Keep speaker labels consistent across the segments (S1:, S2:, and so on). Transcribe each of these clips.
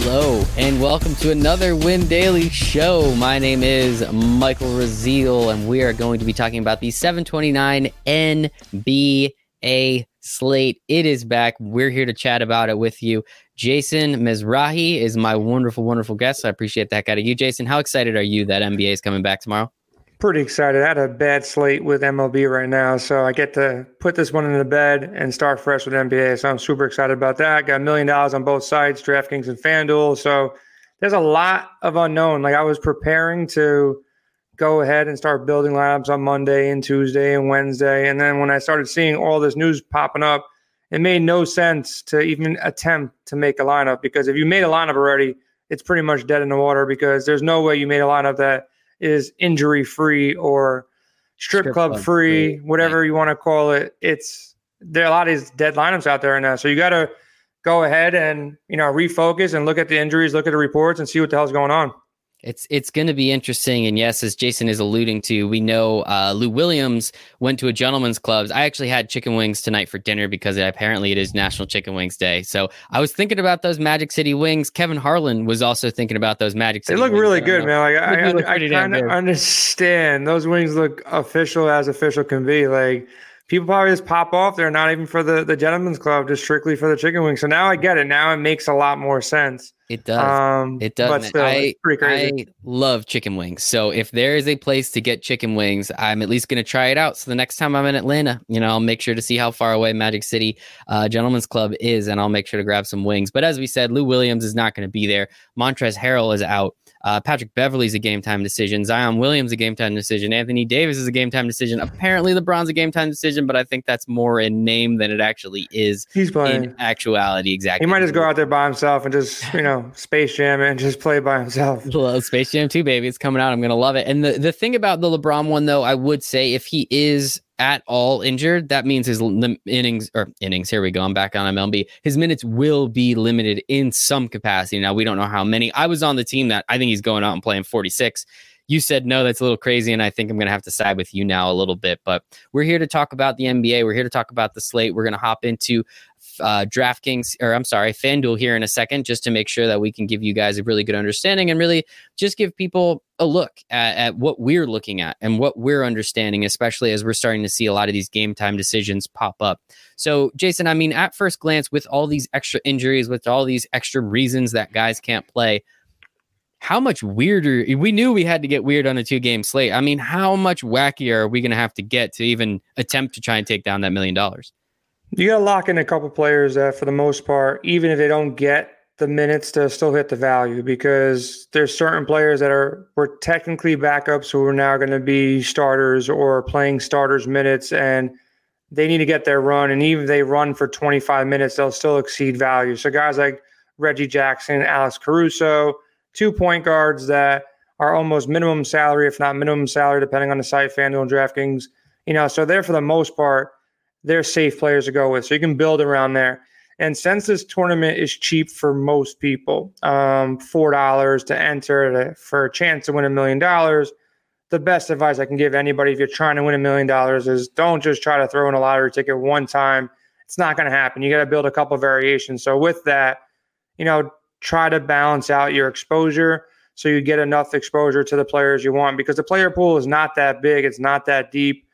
S1: Hello, and welcome to another Win Daily Show. My name is Michael Raziel, and we are going to be talking about the 729 NBA slate. It is back. We're here to chat about it with you. Jason Mizrahi is my wonderful, wonderful guest. I appreciate that guy to you, Jason. How excited are you that NBA is coming back tomorrow?
S2: Pretty excited. I had a bad slate with MLB right now, so I get to put this one in the bed and start fresh with NBA. So I'm super excited about that. Got a million dollars on both sides, DraftKings and FanDuel. So there's a lot of unknown. Like I was preparing to go ahead and start building lineups on Monday and Tuesday and Wednesday. And then when I started seeing all this news popping up, it made no sense to even attempt to make a lineup because if you made a lineup already, it's pretty much dead in the water because there's no way you made a lineup that is injury free or strip, strip club, club, free, free. whatever you want to call it. It's there are a lot of these dead lineups out there now. So you got to go ahead and you know refocus and look at the injuries, look at the reports, and see what the hell's going on.
S1: It's it's going to be interesting, and yes, as Jason is alluding to, we know uh, Lou Williams went to a gentleman's clubs. I actually had chicken wings tonight for dinner because apparently it is National Chicken Wings Day. So I was thinking about those Magic City wings. Kevin Harlan was also thinking about those Magic City.
S2: They look
S1: wings.
S2: really good, man. Like I, I, I kind of understand those wings look official as official can be. Like people probably just pop off. They're not even for the the gentleman's club, just strictly for the chicken wings. So now I get it. Now it makes a lot more sense.
S1: It does. Um, it does. But still, I, I love chicken wings. So if there is a place to get chicken wings, I'm at least going to try it out. So the next time I'm in Atlanta, you know, I'll make sure to see how far away Magic City uh, Gentlemen's Club is, and I'll make sure to grab some wings. But as we said, Lou Williams is not going to be there. Montrezl Harrell is out. Uh, Patrick Beverley's a game time decision. Zion Williams a game time decision. Anthony Davis is a game time decision. Apparently, LeBron's a game time decision, but I think that's more in name than it actually is.
S2: He's playing
S1: in actuality. Exactly.
S2: He might just go out there by himself and just you know Space Jam and just play by himself.
S1: Well, Space Jam 2, baby, it's coming out. I'm gonna love it. And the the thing about the LeBron one though, I would say if he is at all injured, that means his lim- innings or innings. Here we go. I'm back on MLB. His minutes will be limited in some capacity. Now we don't know how many. I was on the team that I think he's going out and playing 46. You said no, that's a little crazy, and I think I'm going to have to side with you now a little bit. But we're here to talk about the NBA. We're here to talk about the slate. We're going to hop into uh, DraftKings, or I'm sorry, FanDuel here in a second, just to make sure that we can give you guys a really good understanding and really just give people a look at, at what we're looking at and what we're understanding, especially as we're starting to see a lot of these game time decisions pop up. So, Jason, I mean, at first glance, with all these extra injuries, with all these extra reasons that guys can't play, how much weirder we knew we had to get weird on a two game slate. I mean, how much wackier are we going to have to get to even attempt to try and take down that million dollars?
S2: You got to lock in a couple players that, for the most part, even if they don't get the minutes to still hit the value, because there's certain players that are were technically backups who are now going to be starters or playing starters minutes, and they need to get their run. And even if they run for 25 minutes, they'll still exceed value. So guys like Reggie Jackson, Alex Caruso, two point guards that are almost minimum salary, if not minimum salary, depending on the site, FanDuel and DraftKings. You know, so they're for the most part they're safe players to go with. So you can build around there. And since this tournament is cheap for most people, um, four dollars to enter to, for a chance to win a million dollars, the best advice I can give anybody if you're trying to win a million dollars is don't just try to throw in a lottery ticket one time. It's not going to happen. You got to build a couple variations. So with that, you know, try to balance out your exposure so you get enough exposure to the players you want because the player pool is not that big, it's not that deep.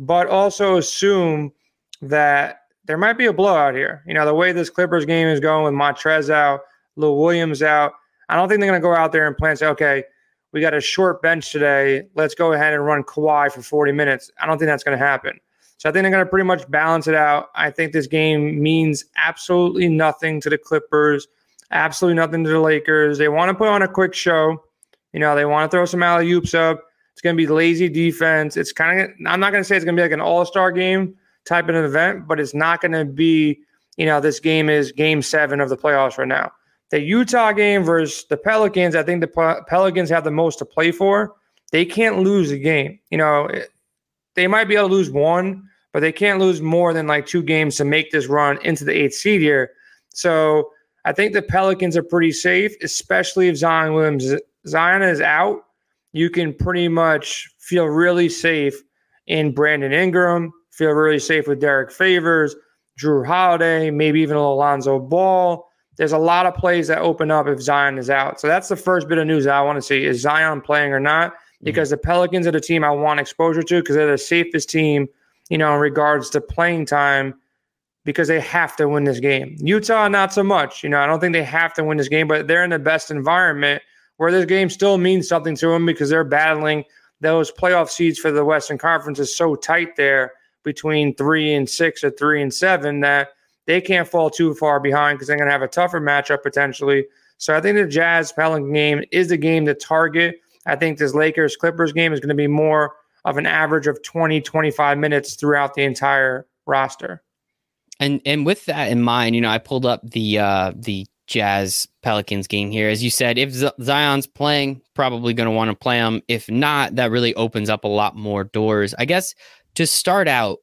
S2: But also assume that there might be a blowout here. You know, the way this Clippers game is going with Montrez out, Lou Williams out, I don't think they're going to go out there and plan say, okay, we got a short bench today. Let's go ahead and run Kawhi for 40 minutes. I don't think that's going to happen. So I think they're going to pretty much balance it out. I think this game means absolutely nothing to the Clippers, absolutely nothing to the Lakers. They want to put on a quick show. You know, they want to throw some alley oops up. It's going to be lazy defense. It's kind of, I'm not going to say it's going to be like an all star game, type of an event, but it's not going to be, you know, this game is game seven of the playoffs right now. The Utah game versus the Pelicans, I think the Pelicans have the most to play for. They can't lose a game. You know, they might be able to lose one, but they can't lose more than like two games to make this run into the eighth seed here. So I think the Pelicans are pretty safe, especially if Zion Williams Zion is out. You can pretty much feel really safe in Brandon Ingram, feel really safe with Derrick Favors, Jrue Holiday, maybe even Alonzo Ball. there's a lot of plays that open up if Zion is out. So that's the first bit of news I want to see is Zion playing or not? Mm-hmm. Because mm-hmm. the Pelicans are the team I want exposure to because they're the safest team, you know, in regards to playing time because they have to win this game. Utah, not so much. You know, I don't think they have to win this game, but they're in the best environment where this game still means something to them because they're battling those playoff seeds for the Western Conference is so tight there between three and six or three and seven that they can't fall too far behind because they're going to have a tougher matchup potentially. So I think the Jazz Pelican game is the game to target. I think this Lakers Clippers game is going to be more of an average of 20, 25 minutes throughout the entire roster.
S1: And and with that in mind, you know, I pulled up the uh the Jazz Pelicans game here. As you said, if Zion's playing, probably going to want to play him. If not, that really opens up a lot more doors. I guess to start out,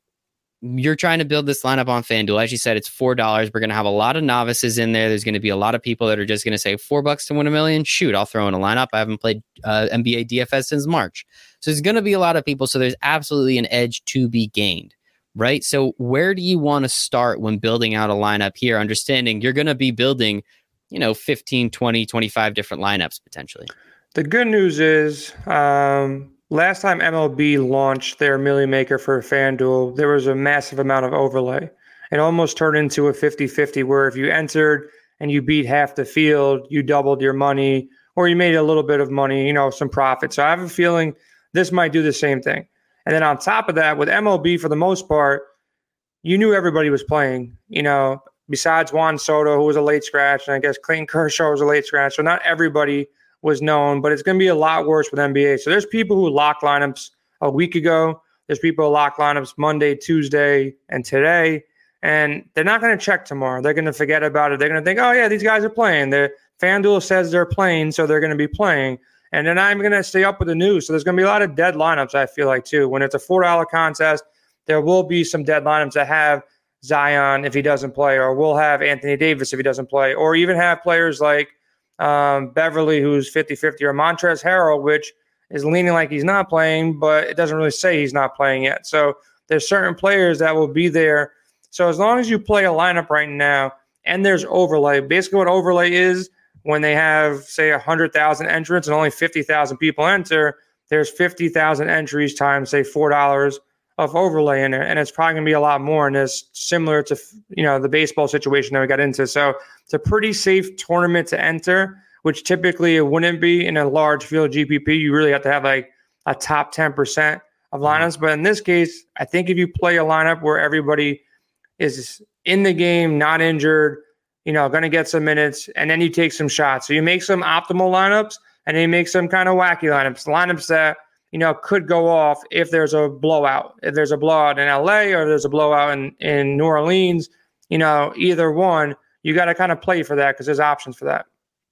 S1: you're trying to build this lineup on FanDuel. As you said, it's four dollars. We're going to have a lot of novices in there. There's going to be a lot of people that are just going to say four bucks to win a million. Shoot, I'll throw in a lineup. I haven't played uh, NBA DFS since March, so there's going to be a lot of people. So there's absolutely an edge to be gained, right? So where do you want to start when building out a lineup here? Understanding you're going to be building, you know, 15, 20, 25 different lineups potentially.
S2: The good news is um, last time MLB launched their Millie Maker for FanDuel, there was a massive amount of overlay. It almost turned into a 50 50 where if you entered and you beat half the field, you doubled your money or you made a little bit of money, you know, some profit. So I have a feeling this might do the same thing. And then on top of that, with MLB, for the most part, you knew everybody was playing, you know, besides Juan Soto, who was a late scratch, and I guess Clayton Kershaw was a late scratch. So not everybody was known, but it's going to be a lot worse with NBA. So there's people who lock lineups a week ago. There's people who lock lineups Monday, Tuesday, and today, and they're not going to check tomorrow. They're going to forget about it. They're going to think, oh yeah, these guys are playing. The FanDuel says they're playing, so they're going to be playing. And then I'm going to stay up with the news. So there's going to be a lot of dead lineups. I feel like too. When it's a four dollar contest, there will be some dead lineups that have Zion if he doesn't play, or we'll have Anthony Davis if he doesn't play, or even have players like um, Beverley, who's 50 50, or Montrezl Harrell, which is leaning like he's not playing, but it doesn't really say he's not playing yet. So there's certain players that will be there. So as long as you play a lineup right now and there's overlay, basically what overlay is when they have, say, 100,000 entrants and only 50,000 people enter, there's 50,000 entries times, say, $4 of overlay in there. And it's probably going to be a lot more. And it's similar to, you know, the baseball situation that we got into. So it's a pretty safe tournament to enter, which typically it wouldn't be in a large field GPP. You really have to have like a top 10% of mm-hmm. lineups. But in this case, I think if you play a lineup where everybody is in the game, not injured, you know, going to get some minutes, and then you take some shots. So you make some optimal lineups and then you make some kind of wacky lineups, lineups that, you know, could go off if there's a blowout. If there's a blowout in LA or there's a blowout in, in New Orleans, you know, either one you got to kind of play for that because there's options for that.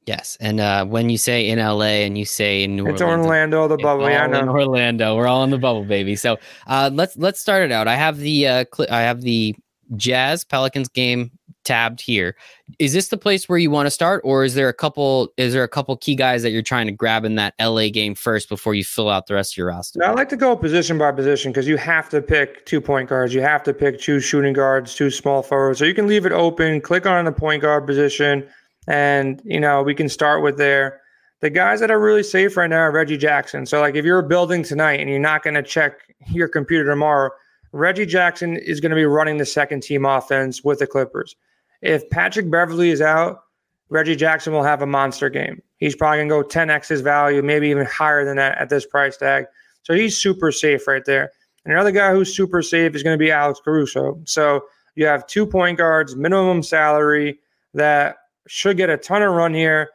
S1: Yes, and uh, when you say in LA and you say in New Orleans
S2: it's
S1: Orleans,
S2: Orlando, the bubble. Yeah,
S1: in Orlando, we're all in the bubble, baby. So uh, let's let's start it out. I have the uh, cl- I have the Jazz Pelicans game tabbed here. Is this the place where you want to start, or is there a couple? Is there a couple key guys that you're trying to grab in that LA game first before you fill out the rest of your roster?
S2: I like to go position by position because you have to pick two point guards. You have to pick two shooting guards, two small forwards. So you can leave it open, click on the point guard position, and you know we can start with there. The guys that are really safe right now are Reggie Jackson. So like if you're building tonight and you're not going to check your computer tomorrow. Reggie Jackson is going to be running the second team offense with the Clippers. If Patrick Beverley is out, Reggie Jackson will have a monster game. He's probably going to go 10x his value, maybe even higher than that at this price tag. So he's super safe right there. And another guy who's super safe is going to be Alex Caruso. So you have two point guards, minimum salary that should get a ton of run here.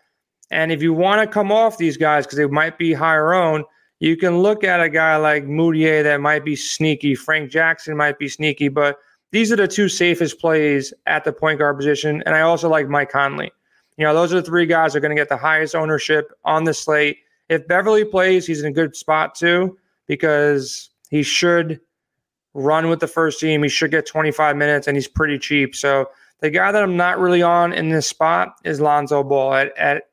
S2: And if you want to come off these guys because they might be higher owned, you can look at a guy like Mudiay that might be sneaky. Frank Jackson might be sneaky, but these are the two safest plays at the point guard position. And I also like Mike Conley. You know, those are the three guys that are going to get the highest ownership on the slate. If Beverley plays, he's in a good spot too, because he should run with the first team. He should get 25 minutes and he's pretty cheap. So the guy that I'm not really on in this spot is Lonzo Ball at, at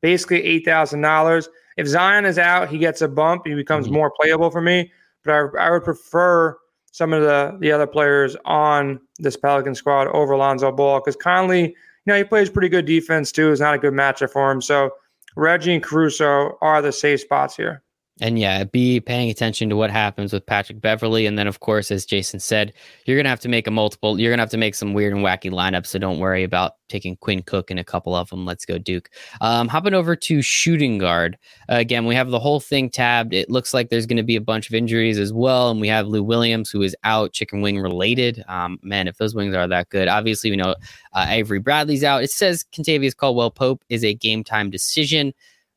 S2: basically $8,000. If Zion is out, he gets a bump. He becomes mm-hmm. more playable for me. But I, I would prefer some of the the other players on this Pelican squad over Lonzo Ball because Conley, you know, he plays pretty good defense too. It's not a good matchup for him. So Reggie and Caruso are the safe spots here.
S1: And yeah, be paying attention to what happens with Patrick Beverley. And then, of course, as Jason said, you're going to have to make a multiple, you're going to have to make some weird and wacky lineups. So don't worry about taking Quinn Cook and a couple of them. Let's go, Duke. Um, hopping over to shooting guard. Uh, again, we have the whole thing tabbed. It looks like there's going to be a bunch of injuries as well. And we have Lou Williams, who is out, chicken wing related. Um, man, if those wings are that good, obviously, we know uh, Avery Bradley's out. It says Kentavious Caldwell Pope is a game time decision.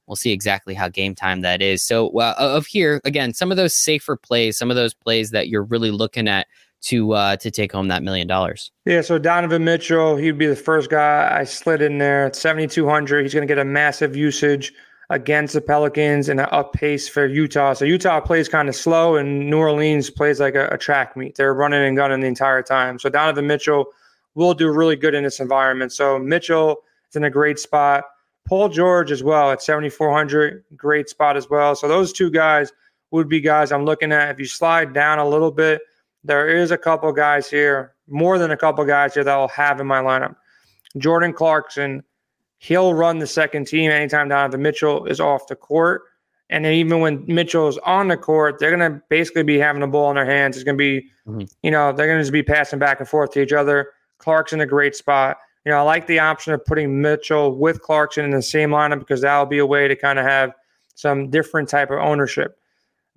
S1: We'll see exactly how game time that is. So, uh, of here again, some of those safer plays, some of those plays that you're really looking at to uh, to take home that million dollars.
S2: Yeah, so Donovan Mitchell, he'd be the first guy I slid in there at 7,200. He's going to get a massive usage against the Pelicans and an up pace for Utah. So Utah plays kind of slow, and New Orleans plays like a, a track meet. They're running and gunning the entire time. So Donovan Mitchell will do really good in this environment. So Mitchell is in a great spot. Paul George as well at 7,400, great spot as well. So those two guys would be guys I'm looking at. If you slide down a little bit, there is a couple guys here, more than a couple guys here that I'll have in my lineup. Jordan Clarkson, he'll run the second team anytime Donovan Mitchell is off the court. And then even when Mitchell is on the court, they're going to basically be having the ball in their hands. It's going to be, mm-hmm. you know, they're going to just be passing back and forth to each other. Clarkson, a great spot you know, I like the option of putting Mitchell with Clarkson in the same lineup because that'll be a way to kind of have some different type of ownership.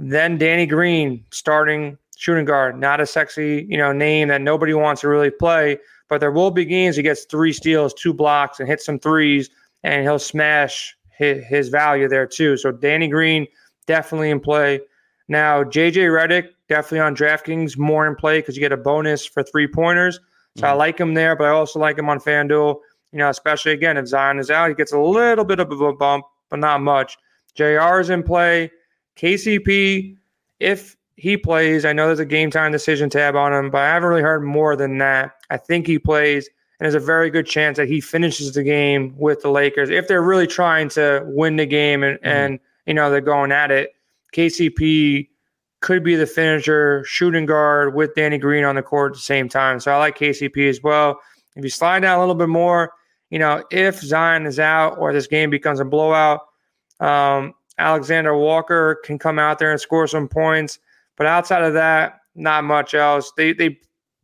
S2: Then Danny Green starting shooting guard, not a sexy, you know, name that nobody wants to really play, but there will be games he gets three steals, two blocks, and hit some threes, and he'll smash his, his value there too. So Danny Green definitely in play. Now JJ Redick definitely on DraftKings more in play because you get a bonus for three pointers. So mm-hmm. I like him there, but I also like him on FanDuel. You know, especially again if Zion is out, he gets a little bit of a bump, but not much. JR is in play. KCP, if he plays, I know there's a game time decision tab on him, but I haven't really heard more than that. I think he plays, and there's a very good chance that he finishes the game with the Lakers if they're really trying to win the game and, mm-hmm. and you know they're going at it. KCP could be the finisher, shooting guard with Danny Green on the court at the same time. So I like KCP as well. If you slide down a little bit more, you know, if Zion is out or this game becomes a blowout, um, Alexander Walker can come out there and score some points. But outside of that, not much else. They they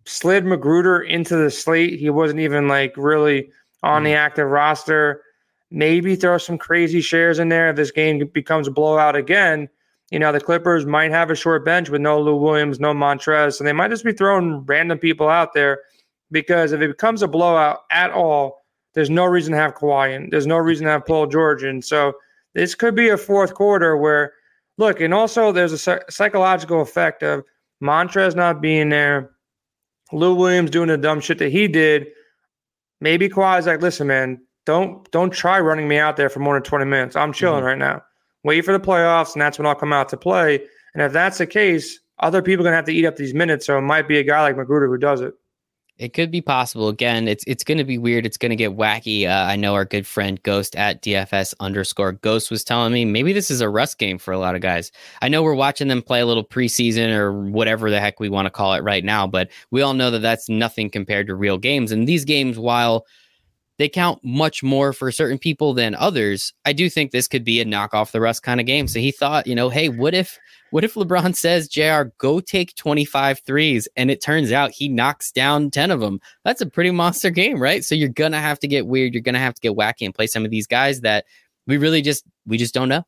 S2: slid Magruder into the slate. He wasn't even like really on the mm. active roster. Maybe throw some crazy shares in there if this game becomes a blowout again you know, the Clippers might have a short bench with no Lou Williams, no Montrez, so they might just be throwing random people out there because if it becomes a blowout at all, there's no reason to have Kawhi in. There's no reason to have Paul George in. So this could be a fourth quarter where, look, and also there's a psychological effect of Montrez not being there, Lou Williams doing the dumb shit that he did. Maybe Kawhi's like, listen, man, don't don't try running me out there for more than 20 minutes. I'm chilling mm-hmm. right now wait for the playoffs, and that's when I'll come out to play. And if that's the case, other people are to have to eat up these minutes. So it might be a guy like Magruder who does it.
S1: It could be possible. Again, it's it's going to be weird. It's going to get wacky. Uh, I know our good friend Ghost at DFS underscore Ghost was telling me maybe this is a rust game for a lot of guys. I know we're watching them play a little preseason or whatever the heck we want to call it right now, but we all know that that's nothing compared to real games. And these games, while they count much more for certain people than others. I do think this could be a knock off the rust kind of game. So he thought, you know, hey, what if what if LeBron says, JR, go take 25 threes and it turns out he knocks down 10 of them? That's a pretty monster game, right? So you're gonna have to get weird, you're gonna have to get wacky and play some of these guys that we really just we just don't know.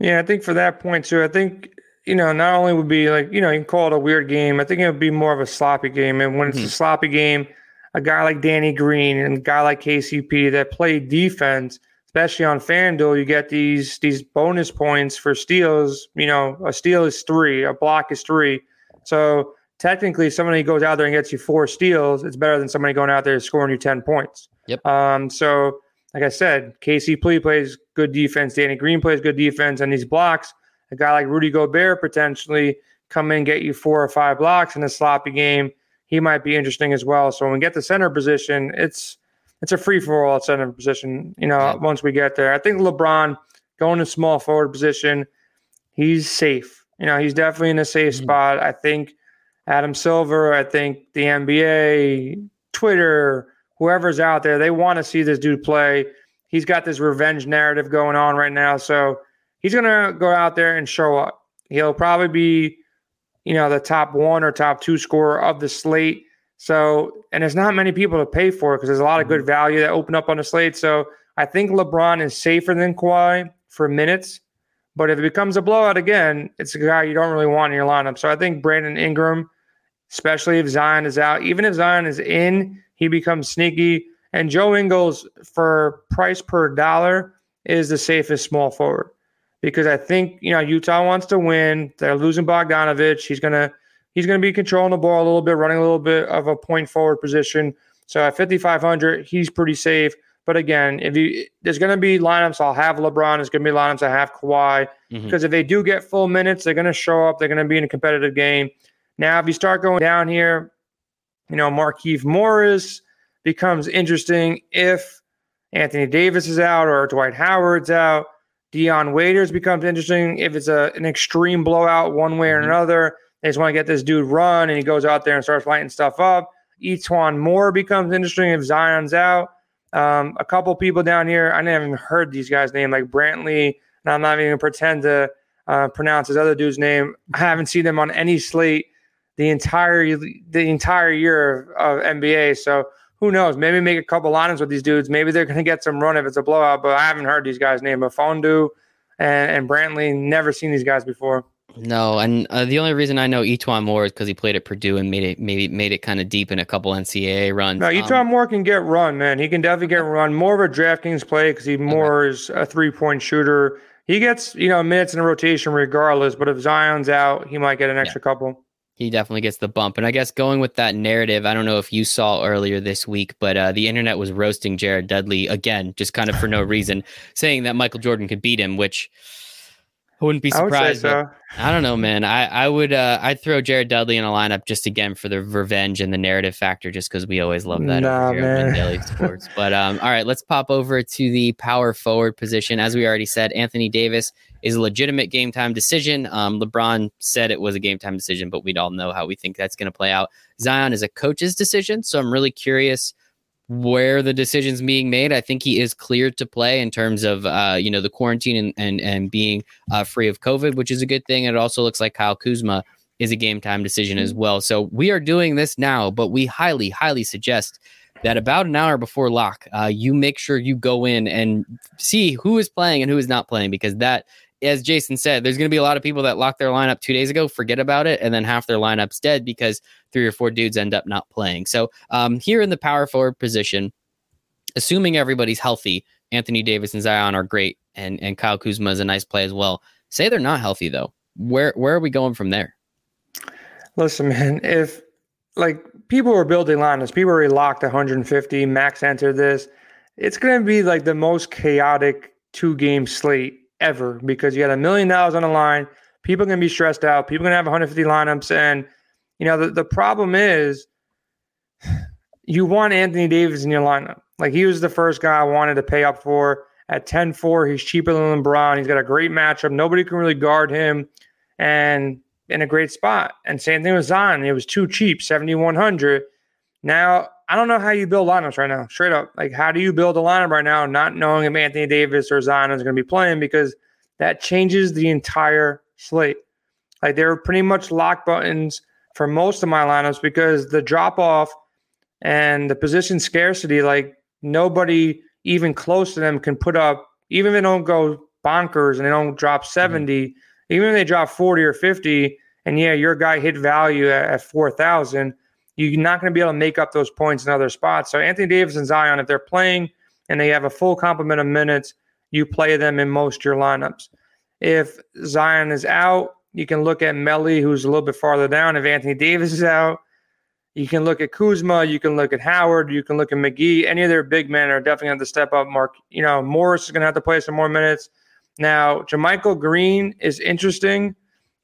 S2: Yeah, I think for that point too, I think you know, not only would be like, you know, you can call it a weird game. I think it would be more of a sloppy game. And when mm-hmm. it's a sloppy game, a guy like Danny Green and a guy like KCP that play defense, especially on FanDuel, you get these these bonus points for steals. You know, a steal is three, a block is three. So technically, somebody goes out there and gets you four steals, it's better than somebody going out there scoring you ten points.
S1: Yep.
S2: Um. So, like I said, KCP plays good defense. Danny Green plays good defense, and these blocks. A guy like Rudy Gobert potentially come in get you four or five blocks in a sloppy game he might be interesting as well. So when we get the center position, it's it's a free for all at center position. You know, yeah. once we get there, I think LeBron going to small forward position, he's safe. You know, he's definitely in a safe mm-hmm. spot. I think Adam Silver, I think the NBA, Twitter, whoever's out there, they want to see this dude play. He's got this revenge narrative going on right now. So he's going to go out there and show up. He'll probably be, you know, the top one or top two scorer of the slate. So, and there's not many people to pay for because there's a lot of good mm-hmm. value that open up on the slate. So I think LeBron is safer than Kawhi for minutes. But if it becomes a blowout again, it's a guy you don't really want in your lineup. So I think Brandon Ingram, especially if Zion is out, even if Zion is in, he becomes sneaky. And Joe Ingles, for price per dollar, is the safest small forward because I think you know Utah wants to win. They're losing Bogdanovich. He's gonna he's gonna be controlling the ball a little bit, running a little bit of a point forward position. So at 5500, he's pretty safe. But again, if you there's going to be lineups, I'll have LeBron. There's going to be lineups I have Kawhi because mm-hmm. if they do get full minutes, they're going to show up. They're going to be in a competitive game. Now, if you start going down here, you know Markieff Morris becomes interesting if Anthony Davis is out or Dwight Howard's out. Dion Waiters becomes interesting if it's a an extreme blowout one way or mm-hmm. another. They just want to get this dude run, and he goes out there and starts lighting stuff up. E'Twaun Moore becomes interesting if Zion's out. Um, a couple people down here, I never even heard these guys' name, like Brantley, and I'm not even gonna pretend to uh, pronounce his other dude's name. I haven't seen them on any slate the entire the entire year of, of NBA. So who knows? Maybe make a couple lineups with these dudes. Maybe they're gonna get some run if it's a blowout. But I haven't heard these guys' name. But Fondu and, and Brantley, never seen these guys before.
S1: No, and uh, the only reason I know E'Twaun Moore is because he played at Purdue and made it maybe made it kind of deep in a couple NCAA runs.
S2: No, E'Twaun um, Moore can get run, man. He can definitely get run. More of a DraftKings play because he more okay. is a three point shooter. He gets you know minutes in a rotation regardless. But if Zion's out, he might get an extra yeah. couple.
S1: He definitely gets the bump. And I guess going with that narrative, I don't know if you saw earlier this week, but uh, the internet was roasting Jared Dudley again, just kind of for no reason, saying that Michael Jordan could beat him, which I wouldn't be surprised. I, so. I don't know, man. I, I would uh, I'd throw Jared Dudley in a lineup just again for the revenge and the narrative factor, just because we always love that
S2: nah, man.
S1: Daily Sports. but um, all right, let's pop over to the power forward position. As we already said, Anthony Davis is a legitimate game time decision. Um, LeBron said it was a game time decision, but we'd all know how we think that's going to play out. Zion is a coach's decision, so I'm really curious where the decision's being made. I think he is cleared to play in terms of uh, you know the quarantine and and, and being uh, free of COVID, which is a good thing. And it also looks like Kyle Kuzma is a game time decision as well. So we are doing this now, but we highly highly suggest that about an hour before lock, uh, you make sure you go in and see who is playing and who is not playing because that as Jason said, there's going to be a lot of people that locked their lineup two days ago, forget about it, and then half their lineup's dead because three or four dudes end up not playing. So um, here in the power forward position, assuming everybody's healthy, Anthony Davis and Zion are great, and and Kyle Kuzma is a nice play as well. Say they're not healthy though. Where where are we going from there?
S2: Listen, man, if like people were building lineups, people already locked 150, max entered this. It's going to be like the most chaotic two game slate ever because you got a million dollars on the line. People are going to be stressed out. People are going to have 150 lineups. And, you know, the, the problem is you want Anthony Davis in your lineup. Like he was the first guy I wanted to pay up for at 10 4. He's cheaper than LeBron. He's got a great matchup. Nobody can really guard him and in a great spot. And same thing with Zion. It was too cheap, 7,100. Now, I don't know how you build lineups right now. Straight up, like how do you build a lineup right now, not knowing if Anthony Davis or Zion is going to be playing because that changes the entire slate. Like they're pretty much lock buttons for most of my lineups because the drop off and the position scarcity, like nobody even close to them can put up, even if they don't go bonkers and they don't drop 70, mm-hmm. even if they drop 40 or 50, and yeah, your guy hit value at, at 4,000 you're not going to be able to make up those points in other spots. So Anthony Davis and Zion, if they're playing and they have a full complement of minutes, you play them in most of your lineups. If Zion is out, you can look at Melli, who's a little bit farther down. If Anthony Davis is out, you can look at Kuzma, you can look at Howard, you can look at McGee. Any of their big men are definitely going to step up. Mark, you know, Morris is going to have to play some more minutes. Now, JaMychal Green is interesting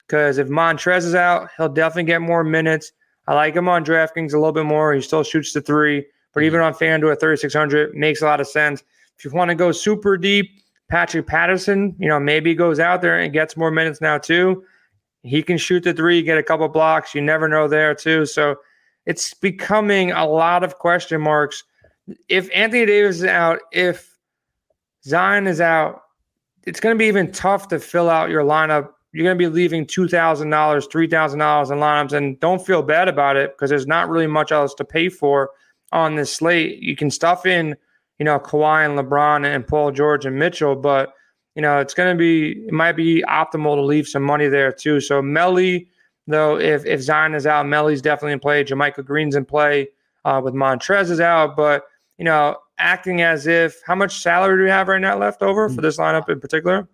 S2: because if Montrez is out, he'll definitely get more minutes. I like him on DraftKings a little bit more. He still shoots the three, but mm-hmm. even on FanDuel at 3,600 makes a lot of sense. If you want to go super deep, Patrick Patterson, you know, maybe goes out there and gets more minutes now too. He can shoot the three, get a couple blocks. You never know there too. So it's becoming a lot of question marks if Anthony Davis is out, if Zion is out, it's going to be even tough to fill out your lineup. You're going to be leaving two thousand dollars, three thousand dollars in lineups, and don't feel bad about it because there's not really much else to pay for on this slate. You can stuff in, you know, Kawhi and LeBron and Paul George and Mitchell, but you know it's going to be it might be optimal to leave some money there too. So Melli, though, if if Zion is out, Melli's definitely in play. JaMychal Green's in play uh, with Montrez is out, but you know, acting as if how much salary do we have right now left over for this lineup in particular?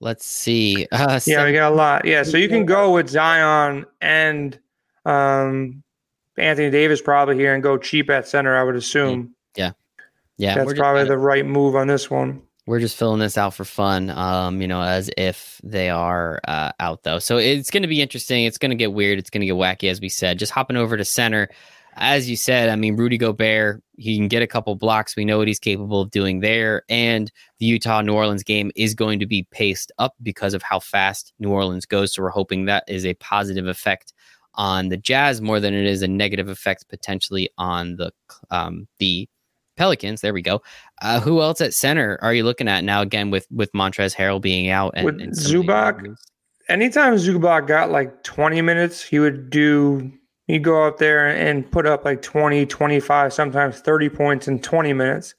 S1: Let's see. Uh,
S2: yeah, we got a lot. Yeah, so you can go with Zion and um, Anthony Davis probably here and go cheap at center. I would assume.
S1: Yeah, yeah,
S2: that's probably the right move on this one.
S1: We're just filling this out for fun, um, you know, as if they are uh, out though. So it's going to be interesting. It's going to get weird. It's going to get wacky, as we said. Just hopping over to center as you said, I mean, Rudy Gobert, he can get a couple blocks. We know what he's capable of doing there. And the Utah New Orleans game is going to be paced up because of how fast New Orleans goes. So we're hoping that is a positive effect on the Jazz more than it is a negative effect potentially on the um, the Pelicans. There we go. Uh, who else at center are you looking at now? Again, with with Montrez Harrell being out and,
S2: with and Zubac. Anytime Zubac got like 20 minutes, he would do he'd go up there and put up like 20, 25, sometimes 30 points in 20 minutes.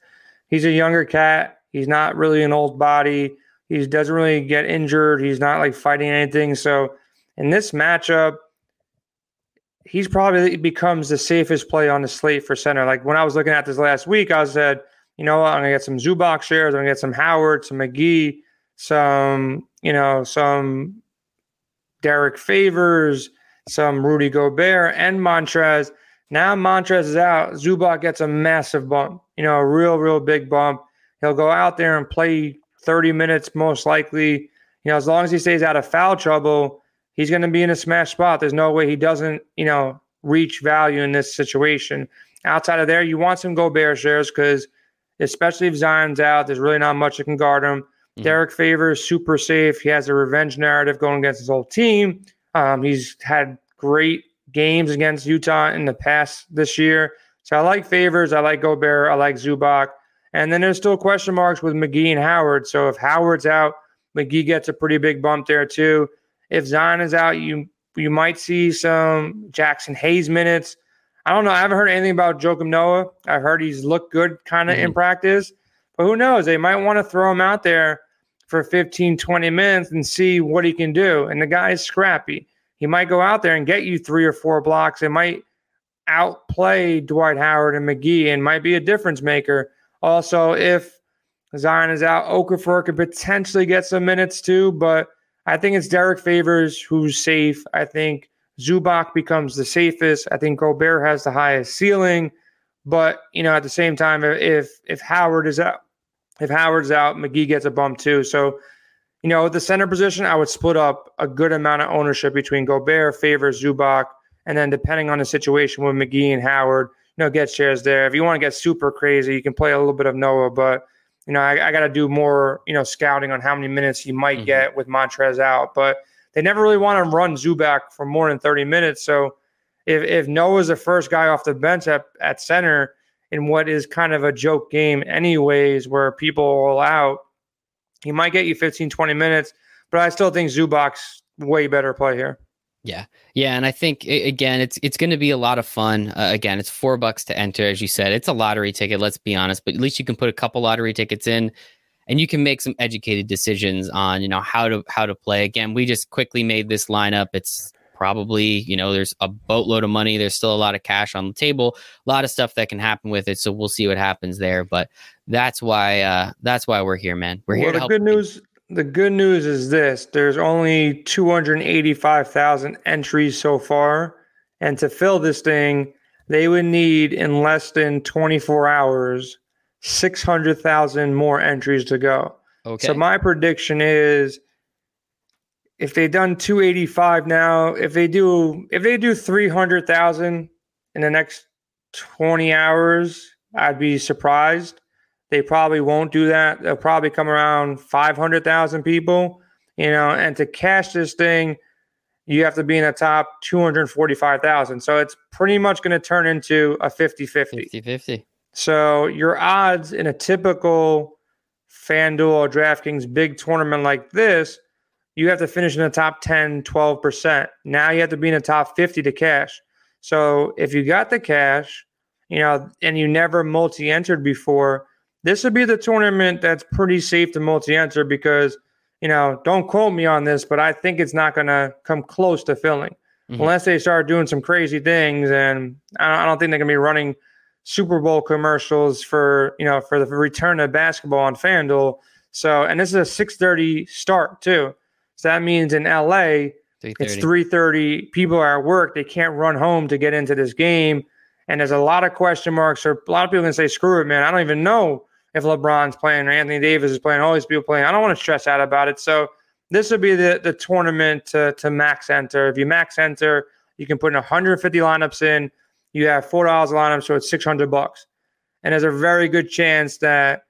S2: He's a younger cat. He's not really an old body. He doesn't really get injured. He's not like fighting anything. So in this matchup, he's probably becomes the safest play on the slate for center. Like when I was looking at this last week, I said, you know what, I'm gonna get some Zubac shares, I'm gonna get some Howard, some McGee, some, you know, some Derek Favors, some Rudy Gobert and Montrez. Now Montrez is out. Zubac gets a massive bump, you know, a real, real big bump. He'll go out there and play 30 minutes most likely. You know, as long as he stays out of foul trouble, he's going to be in a smash spot. There's no way he doesn't, you know, reach value in this situation. Outside of there, you want some Gobert shares because, especially if Zion's out, there's really not much that can guard him. Mm-hmm. Derrick Favors super safe. He has a revenge narrative going against his whole team. Um, he's had great games against Utah in the past this year. So I like Favors. I like Gobert. I like Zubac. And then there's still question marks with McGee and Howard. So if Howard's out, McGee gets a pretty big bump there too. If Zion is out, you you might see some Jaxson Hayes minutes. I don't know. I haven't heard anything about Joakim Noah. I've heard he's looked good kind of mm-hmm. in practice, but who knows? They might want to throw him out there for 15, 20 minutes and see what he can do. And the guy is scrappy. He might go out there and get you three or four blocks. It might outplay Dwight Howard and McGee and might be a difference maker. Also, if Zion is out, Okafor could potentially get some minutes too, but I think it's Derrick Favors who's safe. I think Zubac becomes the safest. I think Gobert has the highest ceiling. But, you know, at the same time, if if Howard is out, if Howard's out, McGee gets a bump too. So, you know, the center position, I would split up a good amount of ownership between Gobert, Favors, Zubac, and then depending on the situation with McGee and Howard, you know, get shares there. If you want to get super crazy, you can play a little bit of Noah, but you know, I, I got to do more, you know, scouting on how many minutes he might mm-hmm. get with Montrez out. But they never really want to run Zubac for more than 30 minutes. So if if Noah's the first guy off the bench at, at center, in what is kind of a joke game, anyways, where people are out. He might get you 15, 20 minutes, but I still think Zubac's way better play here.
S1: Yeah, yeah, and I think again, it's it's going to be a lot of fun. Uh, again, it's four bucks to enter, as you said. It's a lottery ticket. Let's be honest, but at least you can put a couple lottery tickets in, and you can make some educated decisions on you know how to how to play. Again, we just quickly made this lineup. It's probably you know there's a boatload of money there's still a lot of cash on the table a lot of stuff that can happen with it so we'll see what happens there but that's why uh that's why we're here man. We're here
S2: well, the good news the good news is this there's only 285,000 entries so far and to fill this thing they would need in less than 24 hours 600,000 more entries to go. Okay. so my prediction is if they done 285 now, if they do if they do 300,000 in the next 20 hours, I'd be surprised. They probably won't do that. They'll probably come around 500,000 people, you know, and to cash this thing, you have to be in the top 245,000. So it's pretty much going to turn into a 50 50.
S1: 50 50.
S2: So your odds in a typical FanDuel or DraftKings big tournament like this, you have to finish in the top 10, 12%. Now you have to be in the top 50 to cash. So if you got the cash, you know, and you never multi entered before, this would be the tournament that's pretty safe to multi enter because, you know, don't quote me on this, but I think it's not going to come close to filling mm-hmm. unless they start doing some crazy things. And I don't think they're going to be running Super Bowl commercials for, you know, for the return of basketball on FanDuel. So, and this is a 6:30 start too. So that means in LA, 3:30. it's 3:30. People are at work. They can't run home to get into this game. And there's a lot of question marks. Or a lot of people can say, "Screw it, man! I don't even know if LeBron's playing or Anthony Davis is playing. All these people playing. I don't want to stress out about it." So this would be the the tournament to, to max enter. If you max enter, you can put in 150 lineups in. You have four dollars a lineup, so it's 600 bucks. And there's a very good chance that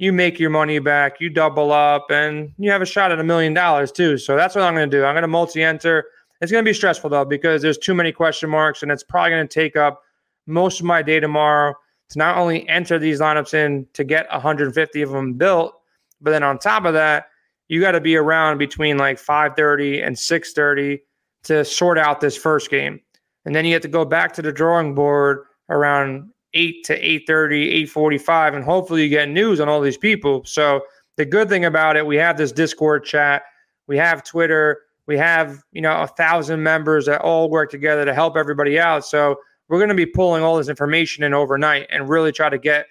S2: you make your money back, you double up, and you have a shot at a million dollars too. So that's what I'm going to do. I'm going to multi-enter. It's going to be stressful though because there's too many question marks, and it's probably going to take up most of my day tomorrow to not only enter these lineups in to get 150 of them built, but then on top of that, you got to be around between like 5:30 and 6:30 to sort out this first game, and then you have to go back to the drawing board around 8 to 8:30, 8:45 and hopefully you get news on all these people. So the good thing about it, we have this Discord chat, we have Twitter, we have, you know, a thousand members that all work together to help everybody out. So we're going to be pulling all this information in overnight and really try to get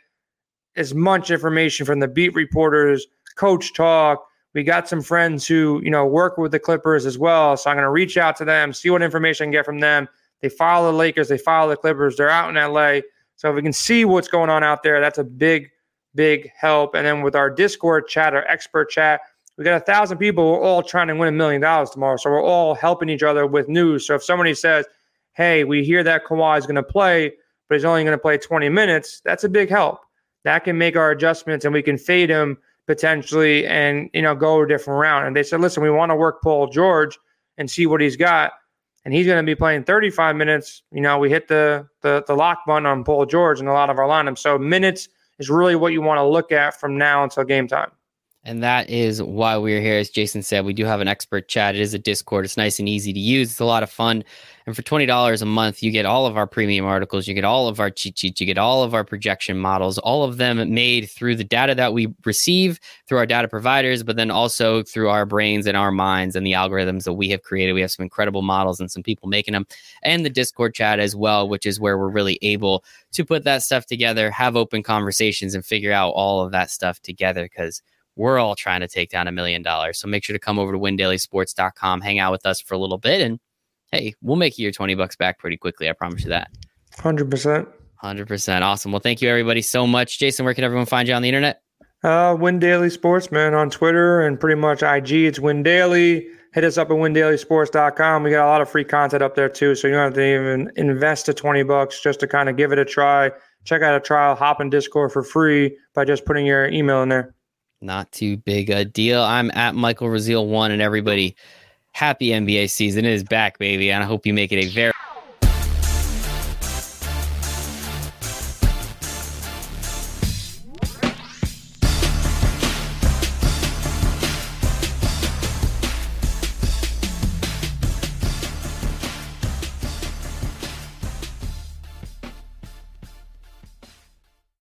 S2: as much information from the beat reporters, coach talk. We got some friends who, you know, work with the Clippers as well. So I'm going to reach out to them, see what information I can get from them. They follow the Lakers, they follow the Clippers. They're out in LA. So if we can see what's going on out there, that's a big, big help. And then with our Discord chat, our expert chat, we got a thousand people. We're all trying to win a million dollars tomorrow. So we're all helping each other with news. So if somebody says, hey, we hear that Kawhi is going to play, but he's only going to play 20 minutes, that's a big help. That can make our adjustments and we can fade him potentially and, you know, go a different round. And they said, listen, we want to work Paul George and see what he's got. And he's going to be playing 35 minutes. You know, we hit the, the, the lock button on Paul George and a lot of our lineups. So minutes is really what you want to look at from now until game time.
S1: And that is why we're here. As Jason said, we do have an expert chat. It is a Discord. It's nice and easy to use. It's a lot of fun. And for $20 a month, you get all of our premium articles. You get all of our cheat sheets. You get all of our projection models, all of them made through the data that we receive through our data providers, but then also through our brains and our minds and the algorithms that we have created. We have some incredible models and some people making them, and the Discord chat as well, which is where we're really able to put that stuff together, have open conversations, and figure out all of that stuff together because we're all trying to take down a million dollars. So make sure to come over to windailysports.com, hang out with us for a little bit, and hey, we'll make you your 20 bucks back pretty quickly. I promise you that.
S2: 100%.
S1: 100%. Awesome. Well, thank you everybody so much. Jason, where can everyone find you on the internet?
S2: Uh, Win Daily Sports, man, on Twitter and pretty much IG. It's Win Daily. Hit us up at windailysports.com. We got a lot of free content up there too. So you don't have to even invest the 20 bucks just to kind of give it a try. Check out a trial, hop in Discord for free by just putting your email in there.
S1: Not too big a deal. I'm at Michael Raziel one, and everybody, happy NBA season it is back, baby. And I hope you make it a very